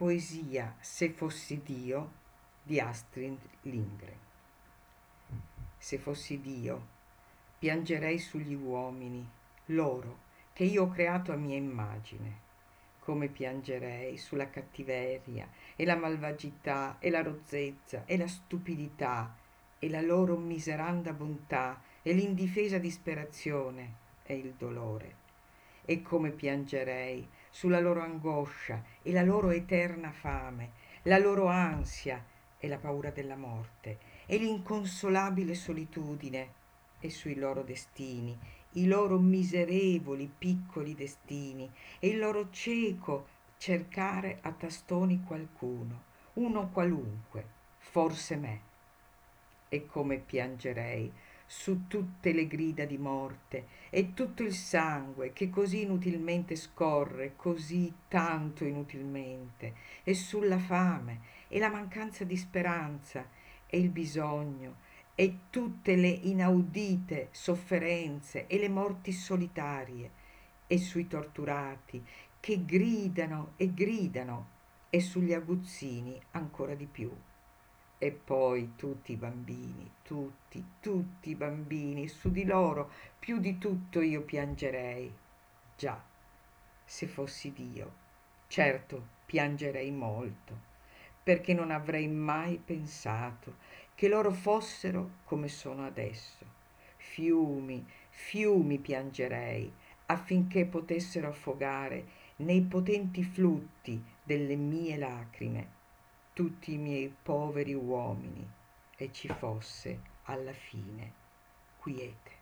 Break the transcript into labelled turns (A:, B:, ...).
A: Poesia Se fossi Dio di Astrid Lindgren. Se fossi Dio, piangerei sugli uomini, loro, che io ho creato a mia immagine. Come piangerei sulla cattiveria e la malvagità e la rozzezza e la stupidità e la loro miseranda bontà e l'indifesa disperazione e il dolore e come piangerei sulla loro angoscia e la loro eterna fame, la loro ansia e la paura della morte e l'inconsolabile solitudine e sui loro destini, i loro miserevoli piccoli destini e il loro cieco cercare a tastoni qualcuno, uno qualunque, forse me. E come piangerei su tutte le grida di morte e tutto il sangue che così inutilmente scorre, così tanto inutilmente, e sulla fame e la mancanza di speranza e il bisogno e tutte le inaudite sofferenze e le morti solitarie e sui torturati che gridano e gridano e sugli aguzzini ancora di più. E poi tutti i bambini, tutti, tutti i bambini, su di loro più di tutto io piangerei. Già, se fossi Dio, certo piangerei molto, perché non avrei mai pensato che loro fossero come sono adesso. Fiumi, fiumi piangerei affinché potessero affogare nei potenti flutti delle mie lacrime tutti i miei poveri uomini e ci fosse alla fine quiete.